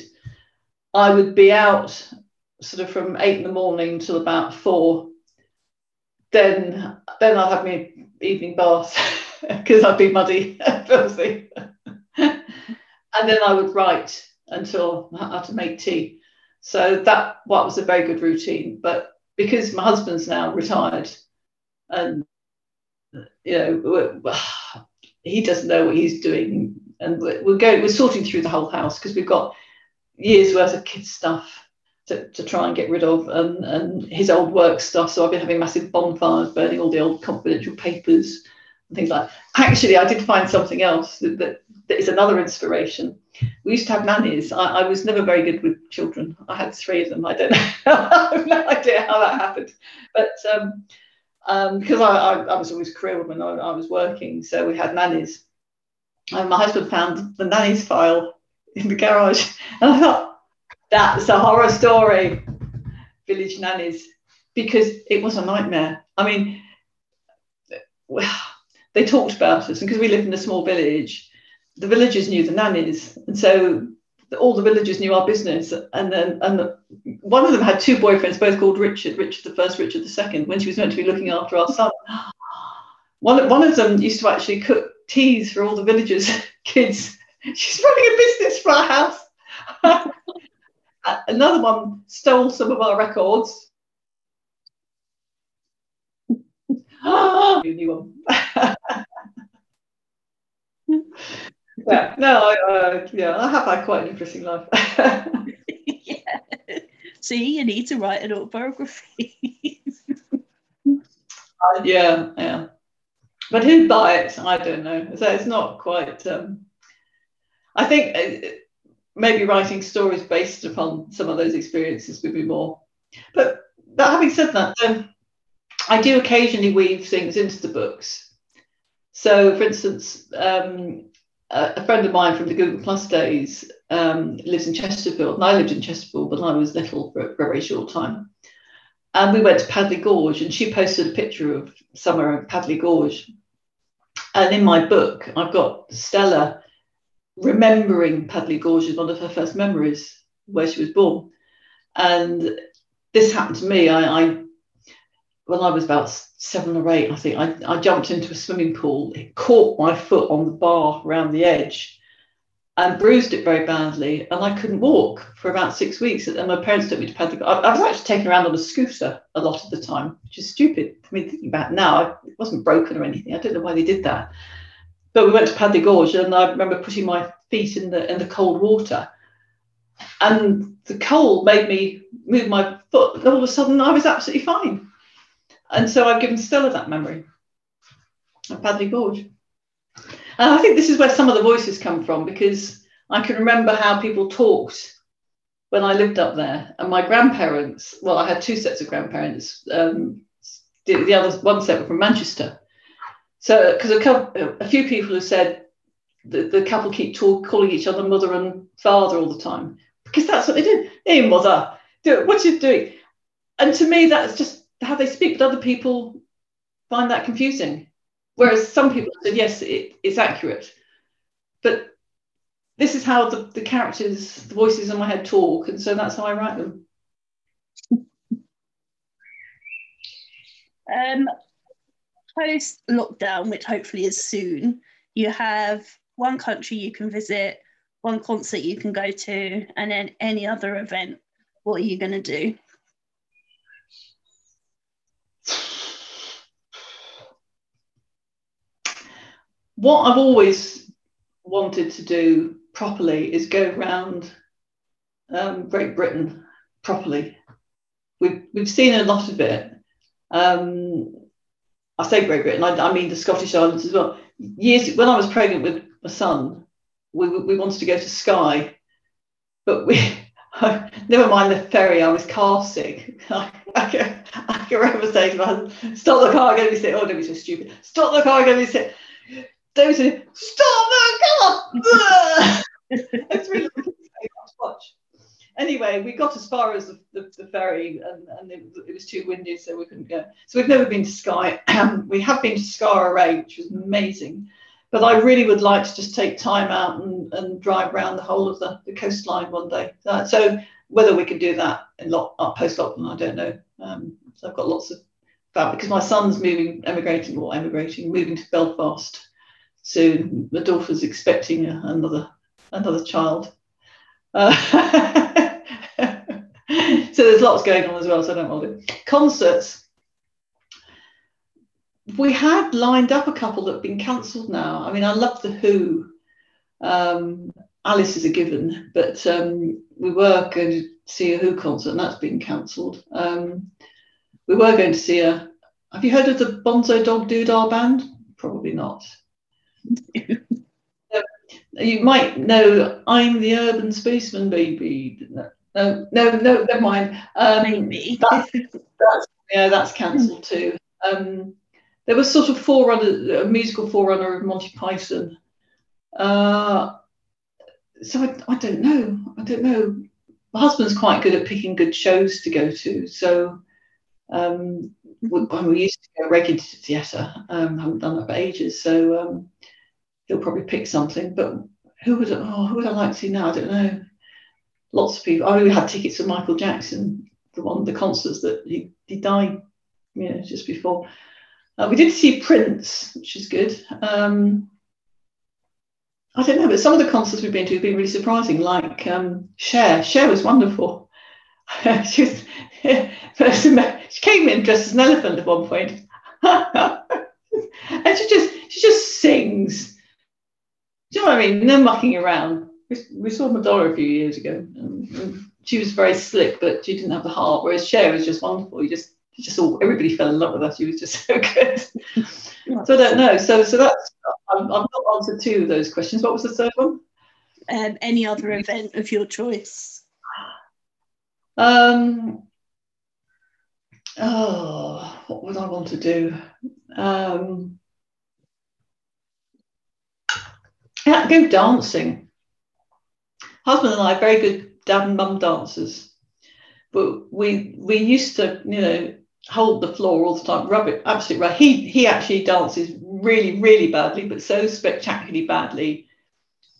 I would be out sort of from eight in the morning till about four, then then I'd have my evening bath because I'd be muddy, filthy, and then I would write until I had to make tea. So that what was a very good routine. But because my husband's now retired, and you know he doesn't know what he's doing, and we're going we're sorting through the whole house because we've got years worth of kids stuff to, to try and get rid of and, and his old work stuff. So I've been having massive bonfires, burning all the old confidential papers and things like that. Actually, I did find something else that, that, that is another inspiration. We used to have nannies. I, I, was never very good with children. I had three of them. I don't know. I have no idea how that happened. But um, um, because I, I, I, was always career woman, I, I was working, so we had nannies. And my husband found the nannies file in the garage. And I thought, that's a horror story, Village Nannies, because it was a nightmare. I mean, they talked about us, and because we lived in a small village, the villagers knew the nannies, and so all the villagers knew our business. And then, and the, one of them had two boyfriends, both called Richard, Richard the first, Richard the second, when she was meant to be looking after our son. One, one of them used to actually cook teas for all the villagers' kids. She's running a business for our house. another one stole some of our records. new one. yeah, no, I, uh, yeah, I have had quite an interesting life. yeah. See, you need to write an autobiography. uh, yeah, yeah. But who'd buy it? I don't know. So it's not quite. Um, I think uh, maybe writing stories based upon some of those experiences would be more. But, but having said that, um, I do occasionally weave things into the books. So, for instance, um, a, a, friend of mine from the Google Plus days um, lives in Chesterfield, and I lived in Chesterfield when I was little for, for a very short time. And we went to Padley Gorge, and she posted a picture of somewhere in Padley Gorge. And in my book, I've got Stella remembering Padley Gorge is one of her first memories where she was born. And this happened to me. I, I when I was about seven or eight, I think I, I jumped into a swimming pool. It caught my foot on the bar around the edge and bruised it very badly. And I couldn't walk for about six weeks. And my parents took me to Padley. I, I was actually taken around on a scooter a lot of the time, which is stupid. I mean, thinking about now, it wasn't broken or anything. I don't know why they did that. But we went to Padley Gorge, and I remember putting my feet in the in the cold water, and the cold made me move my foot. And all of a sudden, I was absolutely fine. And so I've given Stella that memory of Padley Gorge. And I think this is where some of the voices come from because I can remember how people talked when I lived up there. And my grandparents, well, I had two sets of grandparents. Um, the, the other one set were from Manchester. So, because a, a few people have said the, the couple keep talk, calling each other mother and father all the time because that's what they do. Hey, mother, do it. What you doing? And to me, that's just how they speak. But other people find that confusing. Whereas some people said, yes, it, it's accurate. But this is how the, the characters, the voices in my head talk. And so that's how I write them. Um, post lockdown, which hopefully is soon, you have one country you can visit, one concert you can go to, and then any other event. What are you going to do? what I've always wanted to do properly is go around um, Great Britain properly. We've, we've seen a lot of it. Um, I say Great Britain, I, I, mean the Scottish Islands as well. Years when I was pregnant with my son, we, we wanted to go to Skye, but we never mind the ferry. I was car sick. I, I, can, I can remember saying to my husband, "Stop the car, I'm going to be sick." Oh, don't be so stupid. Stop the car, I'm going to be sick. David, stop the car! it's really watch. Anyway, we got as far as the, the, the ferry and, and it, it, was too windy, so we couldn't go. So we've never been to Skye. we have been to Skara Brae, which was amazing. But I really would like to just take time out and, and drive around the whole of the, the coastline one day. Uh, so whether we can do that in lock, uh, post lockdown, I don't know. Um, so I've got lots of because my son's moving, emigrating or emigrating, moving to Belfast soon. My daughter's expecting another another child. Uh, so there's lots going on as well. So I don't want to concerts. We had lined up a couple that have been cancelled now. I mean, I love the Who. Um, Alice is a given, but um, we were going to see a Who concert, and that's been cancelled. Um, we were going to see a. Have you heard of the Bonzo Dog Doodah band? Probably not. you might know I'm the urban spaceman baby. No, no, never mind. Um, Maybe. That's, that's, yeah, that's cancelled too. Um, there was sort of forerunner, a musical forerunner of Monty Python. Uh, so I, I don't know. I don't know. My husband's quite good at picking good shows to go to. So um, we, we, used to go regularly to theatre. Um, haven't done that for ages. So um, he'll probably pick something. But who would oh who would I like to see now? I don't know. Lots of people. Oh, we had tickets for Michael Jackson, the one the concerts that he, he died, you know, just before. Uh, we did see Prince, which is good. Um, I don't know, but some of the concerts we've been to have been really surprising, like um, Cher. Cher was wonderful. she was she came in dressed as an elephant at one point. and she just she just sings do you know what I mean? No mucking around. We, we saw Madonna a few years ago. And, she was very slick, but she didn't have the heart. Whereas Cher was just wonderful. You just, you just all everybody fell in love with her. She was just so good. so I don't know. So, so that's I've, I've not answered two of those questions. What was the third one? Um, any other event of your choice? Um, oh, what would I want to do? Um, yeah, go dancing. Husband and I are very good dad and mum dancers, but we we used to, you know, hold the floor all the time, rub it absolutely right. He he actually dances really really badly, but so spectacularly badly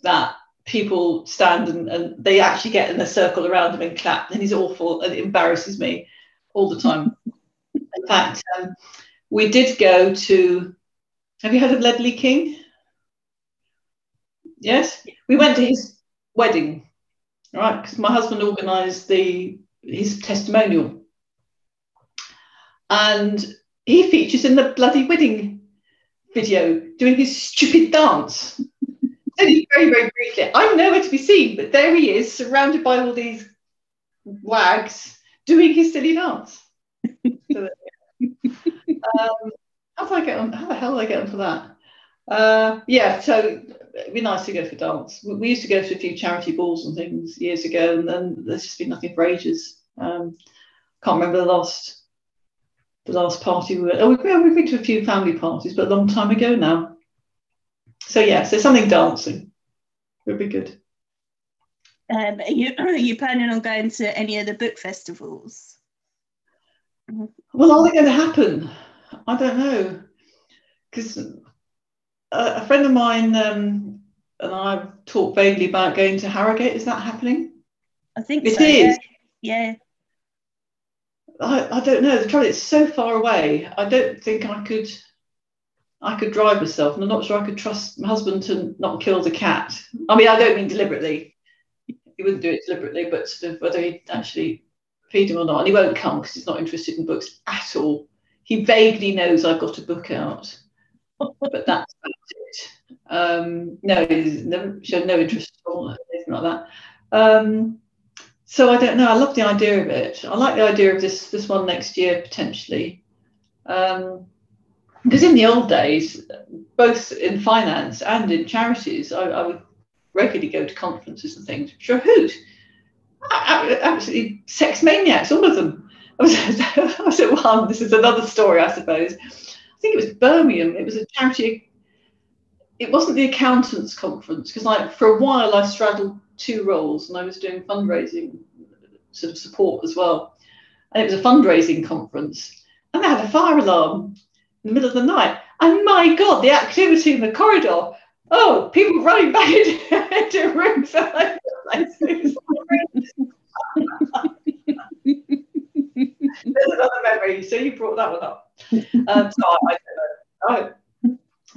that people stand and, and they actually get in a circle around him and clap, and he's awful and it embarrasses me all the time. in fact, um, we did go to. Have you heard of Ledley King? Yes, we went to his wedding, right? Because my husband organised the his testimonial and he features in the bloody wedding video doing his stupid dance. Very, very briefly. I'm nowhere to be seen, but there he is, surrounded by all these wags doing his silly dance. um, how do I get on? How the hell do I get onto that? Uh, yeah, so it'd be nice to go for dance. We, we, used to go to a few charity balls and things years ago, and then there's just been nothing for ages. Um, can't remember the last the last party we were. Oh, we've, we've been to a few family parties, but a long time ago now. So yeah, so something dancing would be good. Um, are you are you planning on going to any of the book festivals? Well, are they going to happen? I don't know, because a, friend of mine um, and I've talked vaguely about going to Harrogate. Is that happening? I think it so, is. Yeah. yeah. I, I don't know. The trouble it's so far away. I don't think I could I could drive myself, and I'm not sure I could trust my husband to not kill the cat. I mean, I don't mean deliberately. He wouldn't do it deliberately, but sort of whether he'd actually feed him or not. And he won't come because he's not interested in books at all. He vaguely knows I've got a book out, but that's about it. Um, no, never showed no interest at all, anything like that. Um, so I don't know. I love the idea of it. I like the idea of this this one next year potentially, because um, in the old days, both in finance and in charities, I, I would regularly go to conferences and things. Sure, hoot, absolutely sex maniacs, all of them. I was, I was. This is another story, I suppose. Think it was Birmingham. It was a charity. It wasn't the accountants conference because, like, for a while I straddled two roles and I was doing fundraising sort of support as well. And it was a fundraising conference. And they had a fire alarm in the middle of the night. And my God, the activity in the corridor. Oh, people running back into, rooms. There's another memory. So you brought that one up. Um, so I, I don't know. I,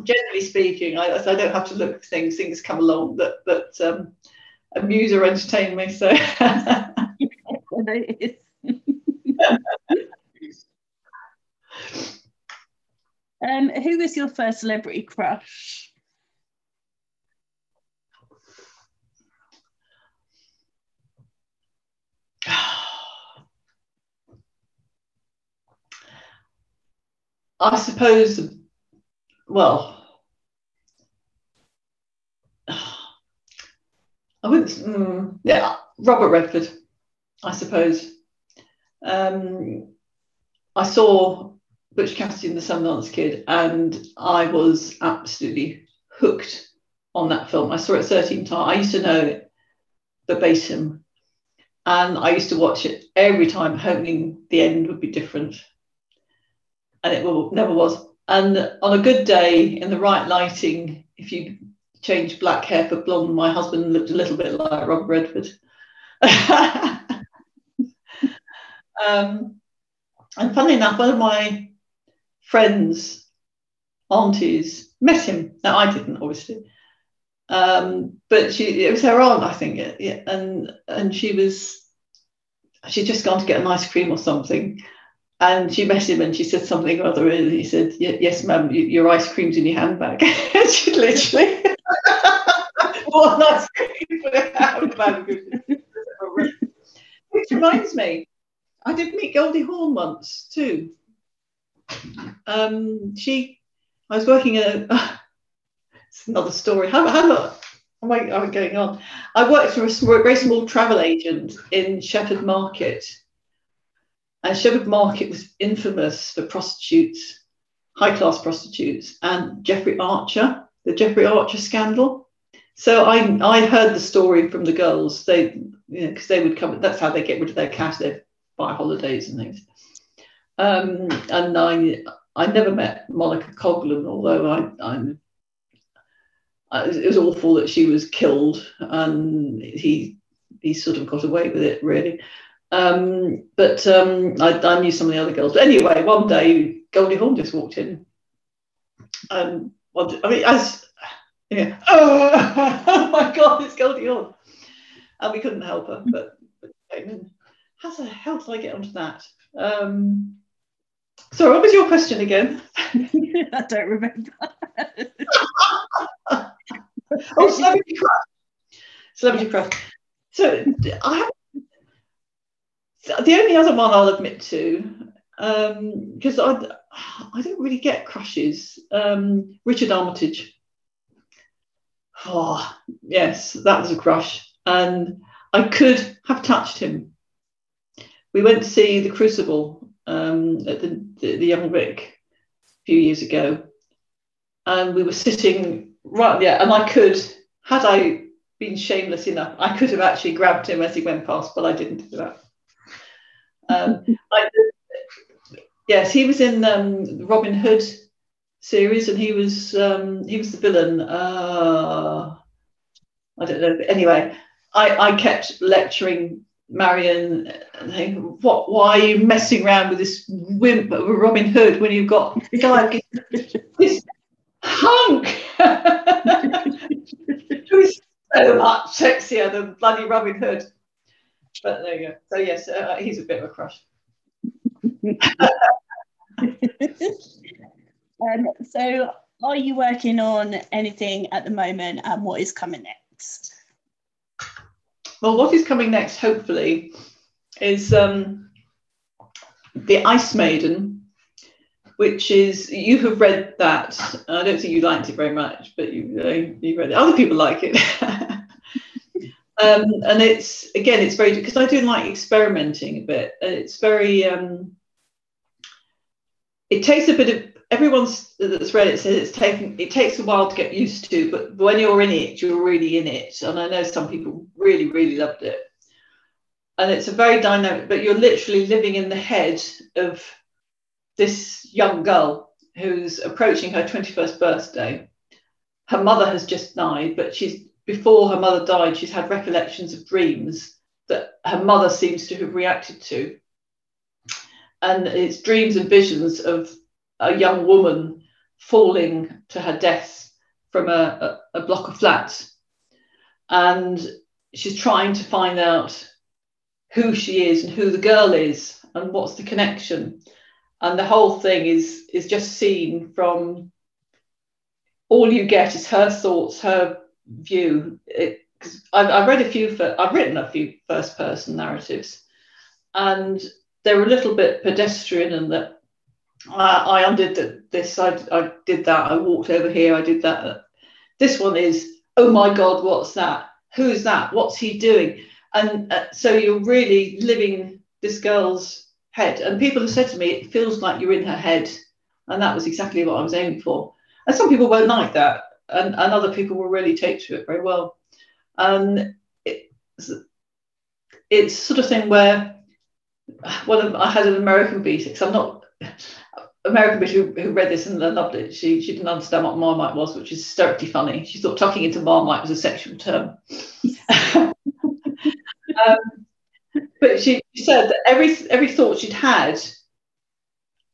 generally speaking, I, I don't have to look at things. Things come along that that um, amuse or entertain me. So um, who was your first celebrity crush? I suppose, well, I wouldn't. Mm, yeah, Robert Redford, I suppose. Um, I saw Butch Cassidy and the Sundance Kid, and I was absolutely hooked on that film. I saw it 13 times. I used to know it verbatim, and I used to watch it every time, hoping the end would be different, and it will, never was. And on a good day, in the right lighting, if you change black hair for blonde. My husband looked a little bit like Rob Redford. um, and funnily enough, one of my friends' aunties met him. Now I didn't, obviously, um, but she it was her aunt, I think, yeah, and and she was she'd just gone to get an ice cream or something. And she met him and she said something or other. And he said, Yes, ma'am, your ice cream's in your handbag. she literally Which reminds me, I did meet Goldie Hawn once too. Um, she, I was working at. Uh, it's another story. How, how am I, am I going on? I worked for a small, very small travel agent in Shepherd Market, And Shepherd Market was infamous for prostitutes, high class prostitutes, and Jeffrey Archer, the Jeffrey Archer scandal. So I I heard the story from the girls. They you know because they would come. That's how they get rid of their cash. They buy holidays and things. Um, and I I never met Monica Coughlan, although I I'm it was awful that she was killed and he he sort of got away with it really um, but um, I, I, knew some of the other girls. But anyway one day goldie hawn just walked in. Um, I mean as yeah. Oh, oh my god it's goldie hawn. And we couldn't help her but, but how the hell did I get onto that? Um, sorry what was your question again? I don't remember. Oh, celebrity crush. Celebrity crush. So I have the only other one I'll admit to, because um, I I don't really get crushes. Um, Richard Armitage. Oh yes, that was a crush, and I could have touched him. We went to see The Crucible um, at the, the, the Young Vic a few years ago, and we were sitting right, yeah, and I could, had I been shameless enough, I could have actually grabbed him as he went past, but I didn't do that. Um, yes, he was in um, the Robin Hood series, and he was um, he was the villain. Uh, I don't know. But Anyway, I, I kept lecturing Marian, what? Why are you messing around with this wimp of a Robin Hood when you've got this hunk? Who's so much sexier than bloody Robin Hood? But there you go. So yes, uh, he's a bit of a crush. um, so, are you working on anything at the moment, and what is coming next? Well, what is coming next, hopefully, is um, the Ice Maiden, which is you have read that. I don't think you liked it very much, but you uh, you read it. Other people like it. um, and it's again, it's very because I do like experimenting a bit. It's very. Um, it takes a bit of everyone's that's read it says it's taken it takes a while to get used to, but when you're in it, you're really in it. And I know some people really really loved it. And it's a very dynamic, but you're literally living in the head of this young girl who's approaching her 21st birthday. Her mother has just died, but she's before her mother died, she's had recollections of dreams that her mother seems to have reacted to. And it's dreams and visions of a young woman falling to her death from a, a, a block of flats. And she's trying to find out who she is and who the girl is and what's the connection and the whole thing is is just seen from all you get is her thoughts her view it, I've, I've read a few i've written a few first person narratives and they're a little bit pedestrian and that I, I undid that this I, I did that i walked over here i did that this one is oh my god what's that who's that what's he doing and uh, so you're really living this girl's head. And people have said to me, it feels like you're in her head. And that was exactly what I was aiming for. And some people won't like that. And, and other people will really take to it very well. And it's, it's sort of thing where one of I had an American beta because I'm not American beta who, who read this and loved it. She she didn't understand what Marmite was, which is hysterically funny. She thought tucking into Marmite was a sexual term. um, but she said that every every thought she'd had,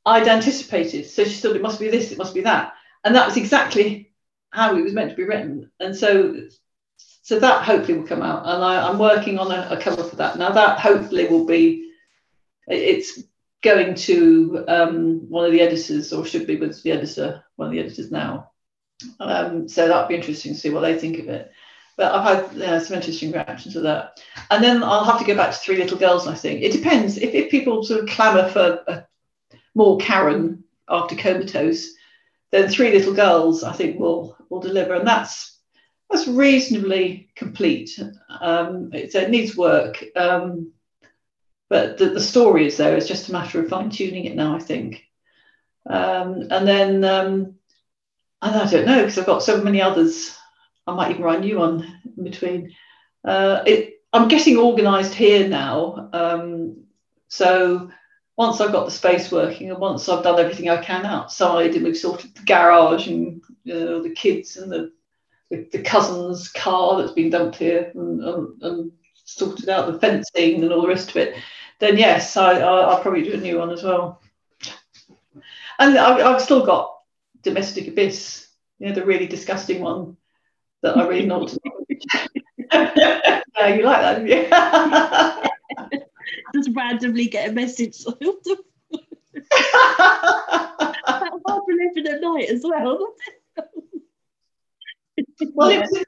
I'd anticipated. So she thought it must be this, it must be that, and that was exactly how it was meant to be written. And so, so that hopefully will come out. And I, am working on a, a, cover for that now. That hopefully will be. It's going to um, one of the editors, or should be with the editor, one of the editors now. Um, so that'll be interesting to see what they think of it. But I've had uh, some interesting reactions to that. And then I'll have to go back to Three Little Girls, I think. It depends. If, if people sort of clamour for a, more Karen after Comatose, then Three Little Girls, I think, will will deliver. And that's that's reasonably complete. Um, it, it needs work. Um, but the, the story is there. It's just a matter of fine tuning it now, I think. Um, and then, um, and I don't know because I've got so many others. I might even write a new one in between. Uh, it, I'm getting organised here now. Um, so once I've got the space working and once I've done everything I can outside and we've sorted the garage and you know, the kids and the, the, the cousin's car that's been dumped here and, and, and, sorted out the fencing and all the rest of it, then yes, I, I, will probably do a new one as well. And I, I've still got Domestic Abyss, you know, the really disgusting one that I really not. yeah, you like that, yeah just randomly get a message. For living at night as well. well, it was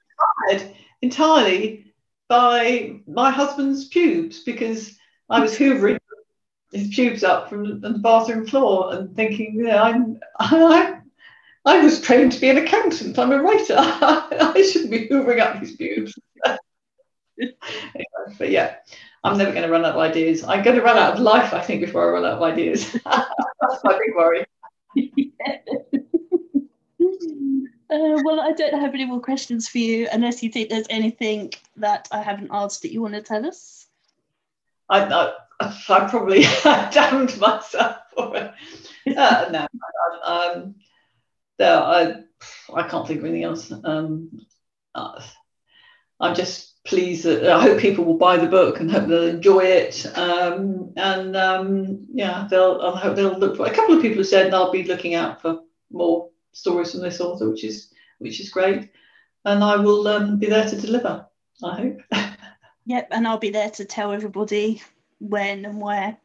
inspired entirely by my husband's pubes because I was hoovering his pubes up from the bathroom floor and thinking, yeah, I'm, I, I was trained to be an accountant. I'm a writer. I shouldn't be hoovering up his pubes. anyway, but yeah, I'm never going to run out of ideas. I'm going to run out of life, I think, before I run out of ideas. That's my big worry. Uh, well, I don't have any more questions for you unless you think there's anything that I haven't asked that you want to tell us. I, I, I probably damned myself for it. Uh, no, um, no, I, I can't think of anything else. Um, uh, I'm just pleased that I hope people will buy the book and hope they'll enjoy it. Um, and um, yeah, they'll I hope they'll look for. A couple of people have said I'll be looking out for more stories from this author, which is which is great. And I will um, be there to deliver. I hope. yep, and I'll be there to tell everybody when and where.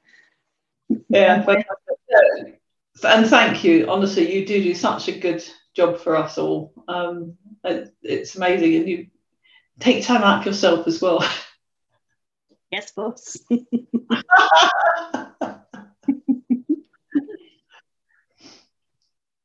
Yeah, and thank you. Honestly, you do do such a good job for us all. Um, it's amazing, and you take time out for yourself as well. Yes, boss.